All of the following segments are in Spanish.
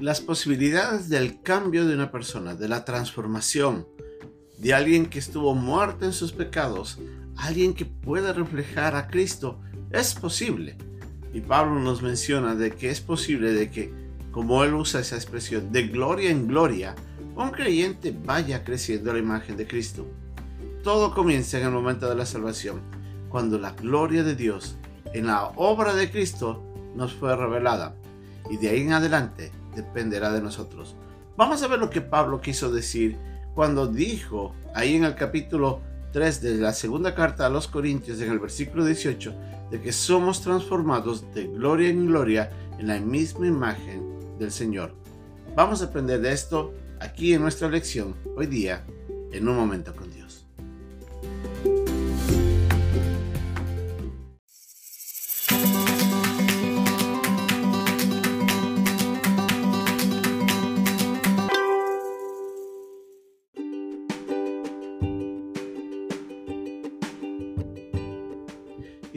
las posibilidades del cambio de una persona, de la transformación, de alguien que estuvo muerto en sus pecados, alguien que pueda reflejar a Cristo, es posible. Y Pablo nos menciona de que es posible de que, como él usa esa expresión, de gloria en gloria, un creyente vaya creciendo a la imagen de Cristo. Todo comienza en el momento de la salvación, cuando la gloria de Dios en la obra de Cristo nos fue revelada. Y de ahí en adelante dependerá de nosotros. Vamos a ver lo que Pablo quiso decir cuando dijo ahí en el capítulo 3 de la segunda carta a los Corintios, en el versículo 18, de que somos transformados de gloria en gloria en la misma imagen del Señor. Vamos a aprender de esto aquí en nuestra lección hoy día en un momento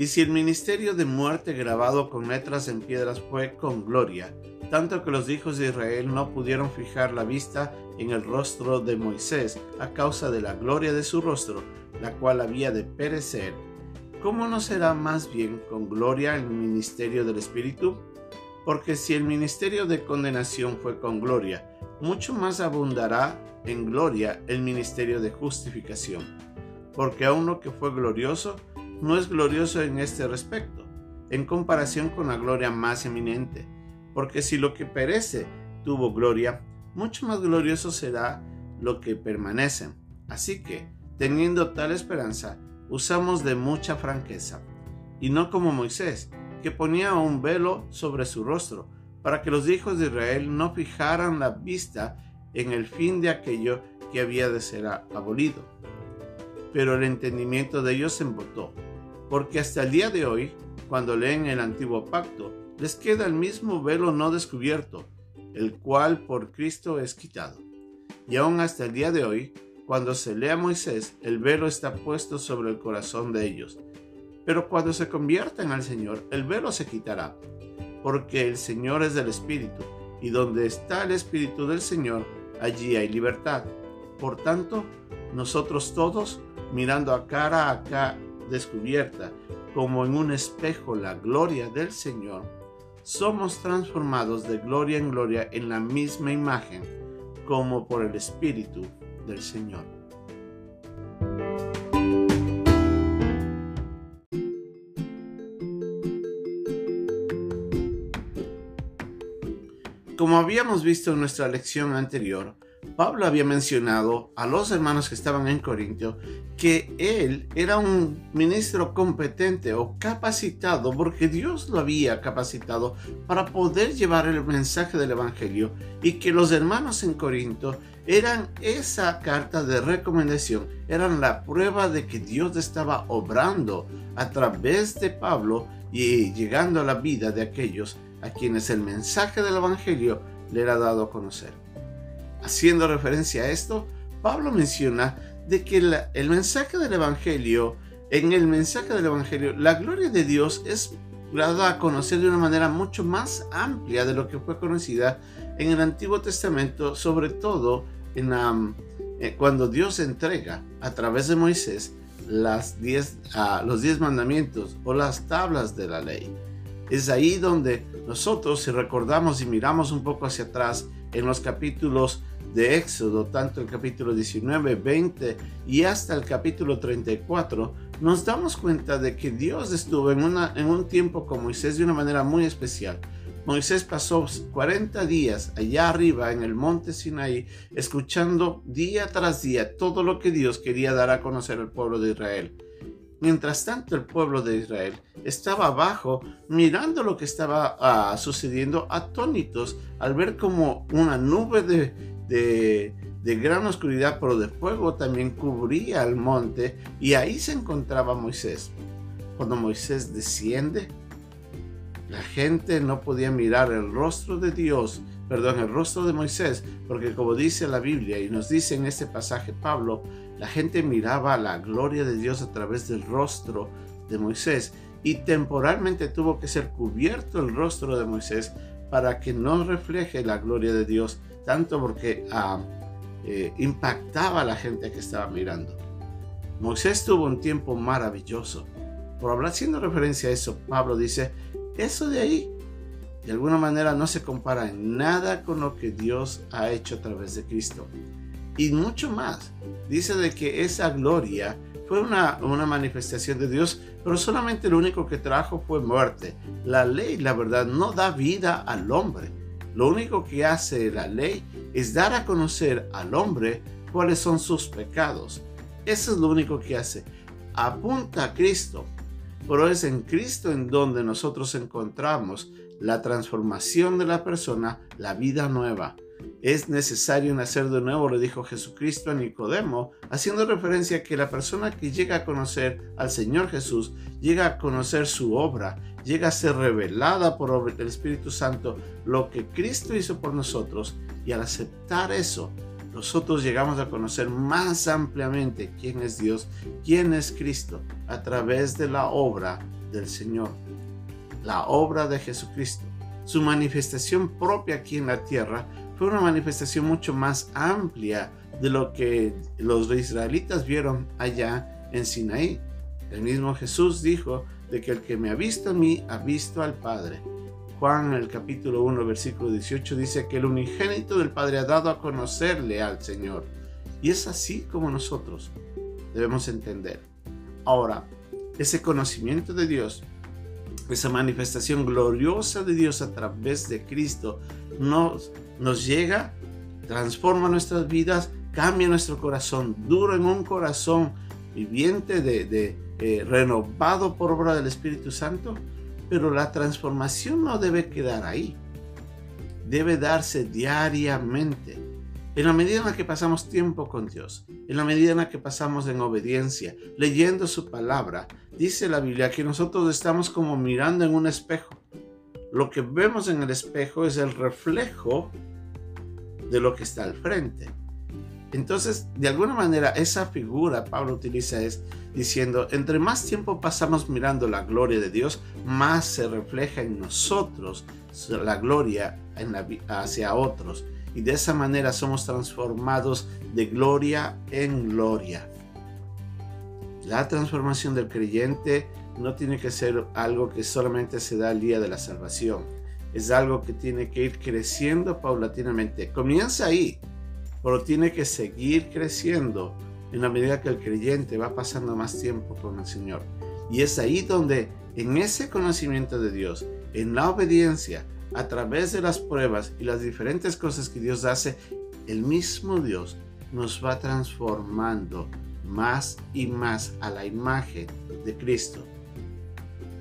Y si el ministerio de muerte grabado con letras en piedras fue con gloria, tanto que los hijos de Israel no pudieron fijar la vista en el rostro de Moisés a causa de la gloria de su rostro, la cual había de perecer, ¿cómo no será más bien con gloria el ministerio del Espíritu? Porque si el ministerio de condenación fue con gloria, mucho más abundará en gloria el ministerio de justificación. Porque a uno que fue glorioso, no es glorioso en este respecto, en comparación con la gloria más eminente, porque si lo que perece tuvo gloria, mucho más glorioso será lo que permanece. Así que, teniendo tal esperanza, usamos de mucha franqueza, y no como Moisés, que ponía un velo sobre su rostro, para que los hijos de Israel no fijaran la vista en el fin de aquello que había de ser abolido. Pero el entendimiento de ellos se embotó porque hasta el día de hoy, cuando leen el antiguo pacto, les queda el mismo velo no descubierto, el cual por Cristo es quitado. Y aún hasta el día de hoy, cuando se lee a Moisés, el velo está puesto sobre el corazón de ellos. Pero cuando se conviertan al Señor, el velo se quitará, porque el Señor es del Espíritu, y donde está el Espíritu del Señor, allí hay libertad. Por tanto, nosotros todos, mirando a cara a cara descubierta como en un espejo la gloria del Señor, somos transformados de gloria en gloria en la misma imagen como por el Espíritu del Señor. Como habíamos visto en nuestra lección anterior, Pablo había mencionado a los hermanos que estaban en Corintio que él era un ministro competente o capacitado porque Dios lo había capacitado para poder llevar el mensaje del Evangelio y que los hermanos en Corinto eran esa carta de recomendación, eran la prueba de que Dios estaba obrando a través de Pablo y llegando a la vida de aquellos a quienes el mensaje del Evangelio le era dado a conocer. Haciendo referencia a esto, Pablo menciona de que el mensaje del Evangelio, en el mensaje del Evangelio, la gloria de Dios es dada a conocer de una manera mucho más amplia de lo que fue conocida en el Antiguo Testamento, sobre todo en eh, cuando Dios entrega a través de Moisés las diez, los diez mandamientos o las tablas de la ley. Es ahí donde nosotros, si recordamos y miramos un poco hacia atrás en los capítulos de Éxodo, tanto el capítulo 19, 20 y hasta el capítulo 34, nos damos cuenta de que Dios estuvo en, un tiempo con Moisés de una manera muy especial. Moisés pasó 40 días allá arriba en el monte Sinaí, escuchando día tras día todo lo que Dios quería dar a conocer al pueblo de Israel. Mientras tanto, el pueblo de Israel estaba abajo mirando lo que estaba ah, sucediendo atónitos al ver como una nube de, de, gran oscuridad, pero de fuego también cubría el monte y ahí se encontraba Moisés. Cuando Moisés desciende, la gente no podía mirar el rostro de Dios, perdón, el rostro de Moisés, porque como dice la Biblia y nos dice en este pasaje Pablo, la gente miraba la gloria de Dios a través del rostro de Moisés y temporalmente tuvo que ser cubierto el rostro de Moisés para que no refleje la gloria de Dios, tanto porque ah, eh, impactaba a la gente que estaba mirando. Moisés tuvo un tiempo maravilloso. Por hablar haciendo referencia a eso, Pablo dice, eso de ahí, de alguna manera no se compara en nada con lo que Dios ha hecho a través de Cristo. Y mucho más. Dice de que esa gloria fue una, una manifestación de Dios, pero solamente lo único que trajo fue muerte. La ley, la verdad, no da vida al hombre. Lo único que hace la ley es dar a conocer al hombre cuáles son sus pecados. Eso es lo único que hace. Apunta a Cristo. Pero es en Cristo en donde nosotros encontramos la transformación de la persona, la vida nueva. Es necesario nacer de nuevo, le dijo Jesucristo a Nicodemo, haciendo referencia a que la persona que llega a conocer al Señor Jesús, llega a conocer su obra, llega a ser revelada por el Espíritu Santo lo que Cristo hizo por nosotros, y al aceptar eso, nosotros llegamos a conocer más ampliamente quién es Dios, quién es Cristo, a través de la obra del Señor, la obra de Jesucristo. Su manifestación propia aquí en la tierra fue una manifestación mucho más amplia de lo que los israelitas vieron allá en Sinaí. El mismo Jesús dijo de que el que me ha visto a mí ha visto al Padre. Juan en el capítulo 1, versículo 18 dice que el unigénito del Padre ha dado a conocerle al Señor. Y es así como nosotros debemos entender. Ahora, ese conocimiento de Dios, esa manifestación gloriosa de Dios a través de Cristo, nos, nos llega, transforma nuestras vidas, cambia nuestro corazón, duro en un corazón viviente, de, eh, renovado por obra del Espíritu Santo pero la transformación no debe quedar ahí. Debe darse diariamente. En la medida en la que pasamos tiempo con Dios, en la medida en la que pasamos en obediencia, leyendo su palabra, dice la Biblia que nosotros estamos como mirando en un espejo. Lo que vemos en el espejo es el reflejo de lo que está al frente. Entonces, de alguna manera, esa figura Pablo utiliza es diciendo, entre más tiempo pasamos mirando la gloria de Dios, más se refleja en nosotros la gloria hacia otros. Y de esa manera somos transformados de gloria en gloria. La transformación del creyente no tiene que ser algo que solamente se da el día de la salvación. Es algo que tiene que ir creciendo paulatinamente. Comienza ahí, pero tiene que seguir creciendo en la medida que el creyente va pasando más tiempo con el Señor. Y es ahí donde, en ese conocimiento de Dios, en la obediencia, a través de las pruebas y las diferentes cosas que Dios hace, el mismo Dios nos va transformando más y más a la imagen de Cristo.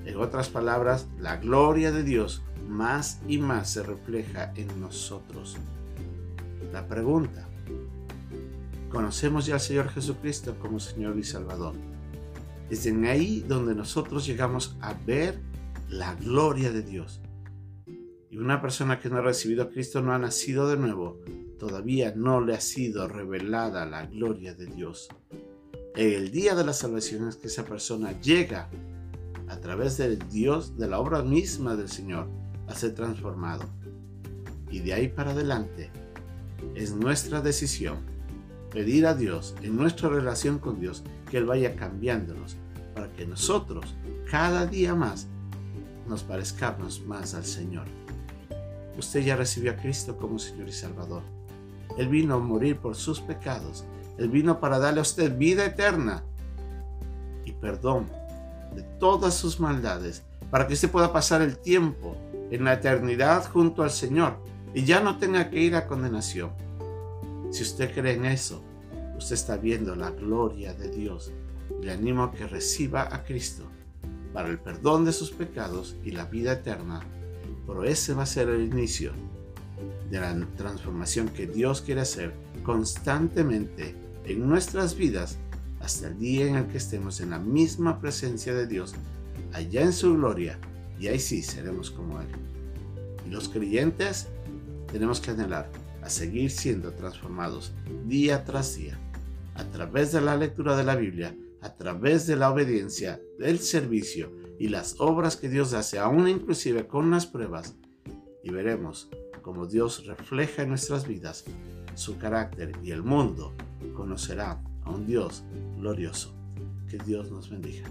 En otras palabras, la gloria de Dios más y más se refleja en nosotros. La pregunta, conocemos ya al Señor Jesucristo como Señor y Salvador. Es en ahí donde nosotros llegamos a ver la gloria de Dios. Y una persona que no ha recibido a Cristo no ha nacido de nuevo, todavía no le ha sido revelada la gloria de Dios. El día de la salvación es que esa persona llega a través del Dios, de la obra misma del Señor, a ser transformado. Y de ahí para adelante es nuestra decisión pedir a Dios en nuestra relación con Dios que Él vaya cambiándonos para que nosotros cada día más nos parezcamos más al Señor. Usted ya recibió a Cristo como Señor y Salvador. Él vino a morir por sus pecados. Él vino para darle a usted vida eterna y perdón de todas sus maldades, para que usted pueda pasar el tiempo en la eternidad junto al Señor y ya no tenga que ir a condenación. Si usted cree en eso, usted está viendo la gloria de Dios. Le animo a que reciba a Cristo para el perdón de sus pecados y la vida eterna. Pero ese va a ser el inicio de la transformación que Dios quiere hacer constantemente en nuestras vidas hasta el día en el que estemos en la misma presencia de Dios, allá en su gloria, y ahí sí seremos como Él. Y los creyentes tenemos que anhelar a seguir siendo transformados día tras día a través de la lectura de la Biblia, a través de la obediencia, del servicio y las obras que Dios hace, aún inclusive con las pruebas, y veremos cómo Dios refleja en nuestras vidas su carácter y el mundo conocerá a un Dios glorioso. Que Dios nos bendiga.